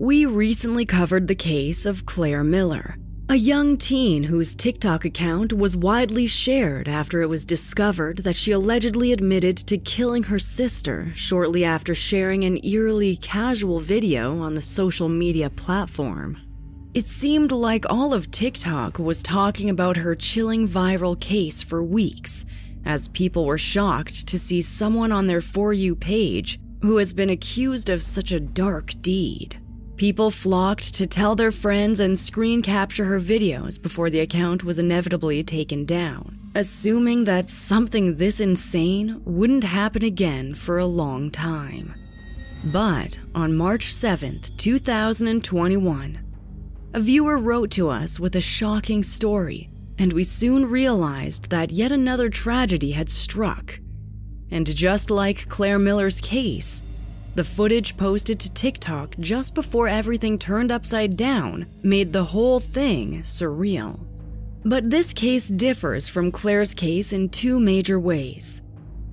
We recently covered the case of Claire Miller, a young teen whose TikTok account was widely shared after it was discovered that she allegedly admitted to killing her sister shortly after sharing an eerily casual video on the social media platform. It seemed like all of TikTok was talking about her chilling viral case for weeks, as people were shocked to see someone on their For You page who has been accused of such a dark deed. People flocked to tell their friends and screen capture her videos before the account was inevitably taken down, assuming that something this insane wouldn't happen again for a long time. But on March 7th, 2021, a viewer wrote to us with a shocking story, and we soon realized that yet another tragedy had struck. And just like Claire Miller's case, the footage posted to TikTok just before everything turned upside down made the whole thing surreal. But this case differs from Claire's case in two major ways.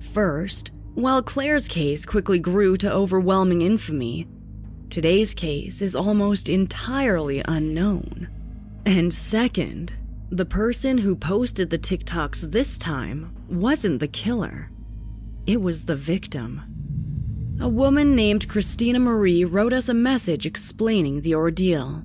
First, while Claire's case quickly grew to overwhelming infamy, today's case is almost entirely unknown. And second, the person who posted the TikToks this time wasn't the killer, it was the victim. A woman named Christina Marie wrote us a message explaining the ordeal.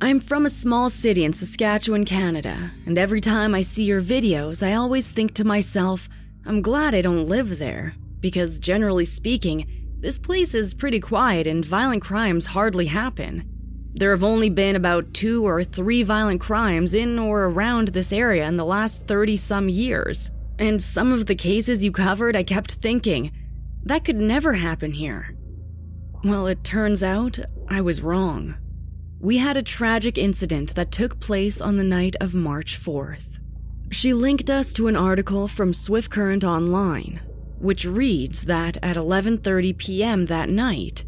I'm from a small city in Saskatchewan, Canada, and every time I see your videos, I always think to myself, I'm glad I don't live there, because generally speaking, this place is pretty quiet and violent crimes hardly happen. There have only been about two or three violent crimes in or around this area in the last 30 some years, and some of the cases you covered, I kept thinking, that could never happen here. Well, it turns out I was wrong. We had a tragic incident that took place on the night of March 4th. She linked us to an article from Swift Current Online, which reads that at 11:30 p.m. that night,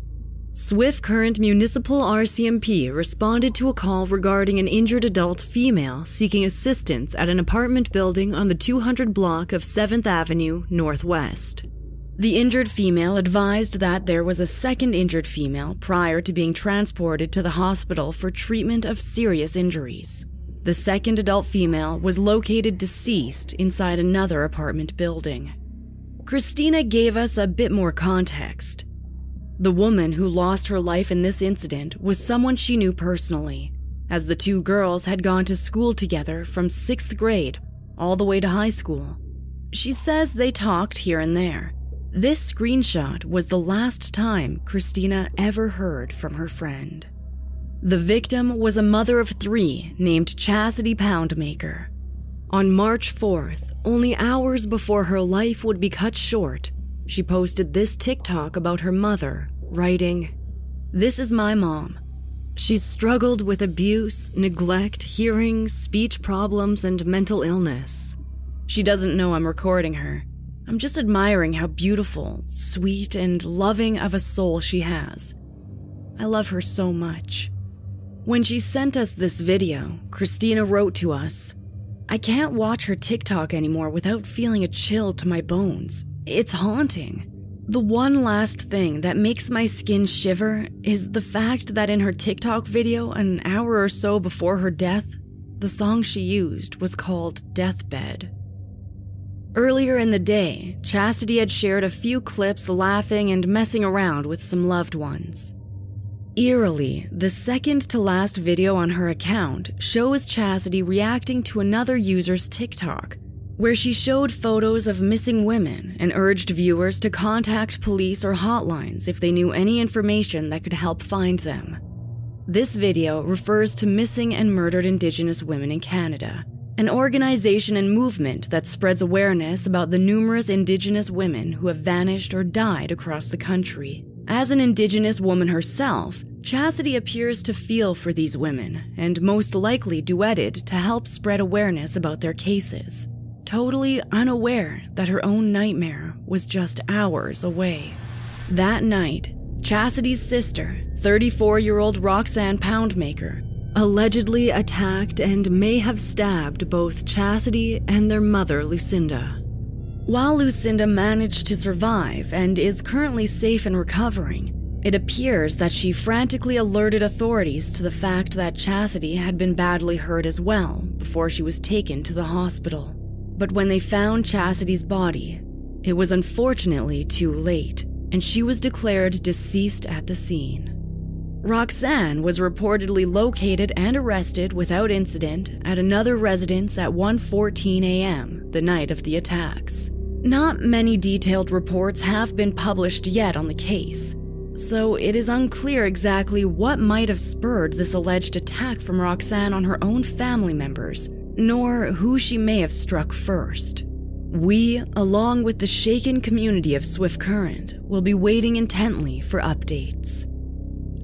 Swift Current Municipal RCMP responded to a call regarding an injured adult female seeking assistance at an apartment building on the 200 block of 7th Avenue Northwest. The injured female advised that there was a second injured female prior to being transported to the hospital for treatment of serious injuries. The second adult female was located deceased inside another apartment building. Christina gave us a bit more context. The woman who lost her life in this incident was someone she knew personally, as the two girls had gone to school together from sixth grade all the way to high school. She says they talked here and there, this screenshot was the last time Christina ever heard from her friend. The victim was a mother of three named Chastity Poundmaker. On March 4th, only hours before her life would be cut short, she posted this TikTok about her mother, writing, This is my mom. She's struggled with abuse, neglect, hearing, speech problems, and mental illness. She doesn't know I'm recording her, I'm just admiring how beautiful, sweet, and loving of a soul she has. I love her so much. When she sent us this video, Christina wrote to us I can't watch her TikTok anymore without feeling a chill to my bones. It's haunting. The one last thing that makes my skin shiver is the fact that in her TikTok video, an hour or so before her death, the song she used was called Deathbed. Earlier in the day, Chastity had shared a few clips laughing and messing around with some loved ones. Eerily, the second to last video on her account shows Chastity reacting to another user's TikTok, where she showed photos of missing women and urged viewers to contact police or hotlines if they knew any information that could help find them. This video refers to missing and murdered Indigenous women in Canada an organization and movement that spreads awareness about the numerous Indigenous women who have vanished or died across the country. As an Indigenous woman herself, Chastity appears to feel for these women and most likely duetted to help spread awareness about their cases, totally unaware that her own nightmare was just hours away. That night, Chastity's sister, 34 year old Roxanne Poundmaker, allegedly attacked and may have stabbed both Chastity and their mother, Lucinda. While Lucinda managed to survive and is currently safe and recovering, It appears that she frantically alerted authorities to the fact that Chastity had been badly hurt as well before she was taken to the hospital. But when they found Chastity's body, it was unfortunately too late, and she was declared deceased at the scene. Roxanne was reportedly located and arrested without incident at another residence at 1:14 a.m. the night of the attacks. Not many detailed reports have been published yet on the case, so it is unclear exactly what might have spurred this alleged attack from Roxanne on her own family members, nor who she may have struck first. We, along with the shaken community of Swift Current, will be waiting intently for updates.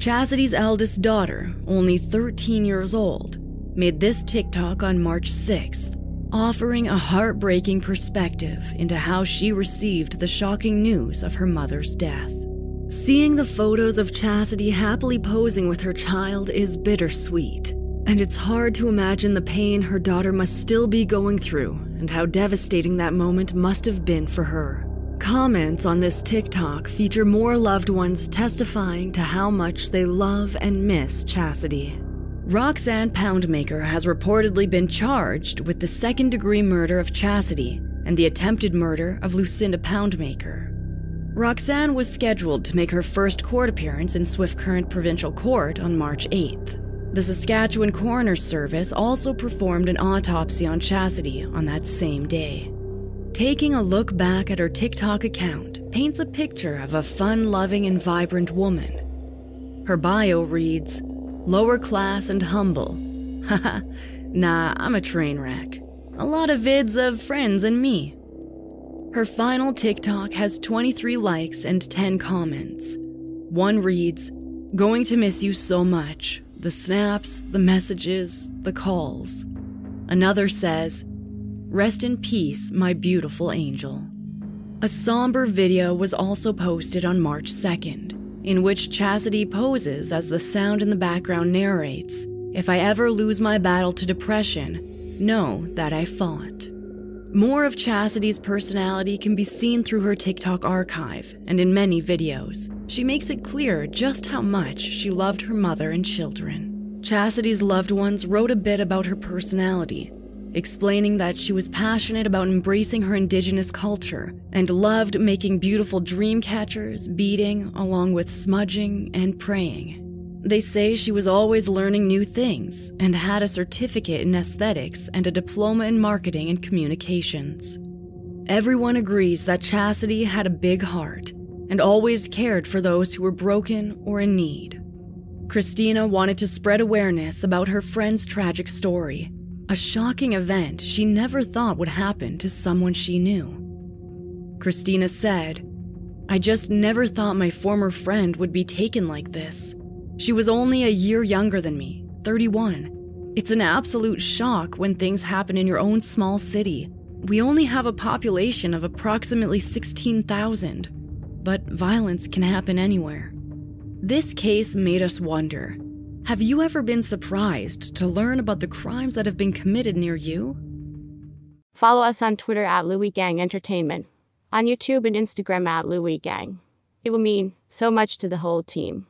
Chastity's eldest daughter, only 13 years old, made this TikTok on March 6th, offering a heartbreaking perspective into how she received the shocking news of her mother's death. Seeing the photos of Chastity happily posing with her child is bittersweet, and it's hard to imagine the pain her daughter must still be going through and how devastating that moment must have been for her. Comments on this TikTok feature more loved ones testifying to how much they love and miss Chastity. Roxanne Poundmaker has reportedly been charged with the second degree murder of Chastity and the attempted murder of Lucinda Poundmaker. Roxanne was scheduled to make her first court appearance in Swift Current Provincial Court on March 8th. The Saskatchewan Coroner's Service also performed an autopsy on Chastity on that same day. Taking a look back at her TikTok account paints a picture of a fun loving and vibrant woman. Her bio reads lower class and humble. Haha, nah, I'm a train wreck. A lot of vids of friends and me. Her final TikTok has 23 likes and 10 comments. One reads, Going to miss you so much. The snaps, the messages, the calls. Another says, Rest in peace, my beautiful angel. A somber video was also posted on March 2nd, in which Chastity poses as the sound in the background narrates If I ever lose my battle to depression, know that I fought. More of Chastity's personality can be seen through her TikTok archive and in many videos. She makes it clear just how much she loved her mother and children. Chastity's loved ones wrote a bit about her personality explaining that she was passionate about embracing her indigenous culture and loved making beautiful dream catchers, beading, along with smudging and praying. They say she was always learning new things and had a certificate in aesthetics and a diploma in marketing and communications. Everyone agrees that Chastity had a big heart and always cared for those who were broken or in need. Christina wanted to spread awareness about her friend's tragic story a shocking event she never thought would happen to someone she knew. Christina said, I just never thought my former friend would be taken like this. She was only a year younger than me, 31. It's an absolute shock when things happen in your own small city. We only have a population of approximately 16,000, but violence can happen anywhere. This case made us wonder have you ever been surprised to learn about the crimes that have been committed near you? Follow us on Twitter at Louis Gang Entertainment, on YouTube and Instagram at Louis Gang. It will mean so much to the whole team.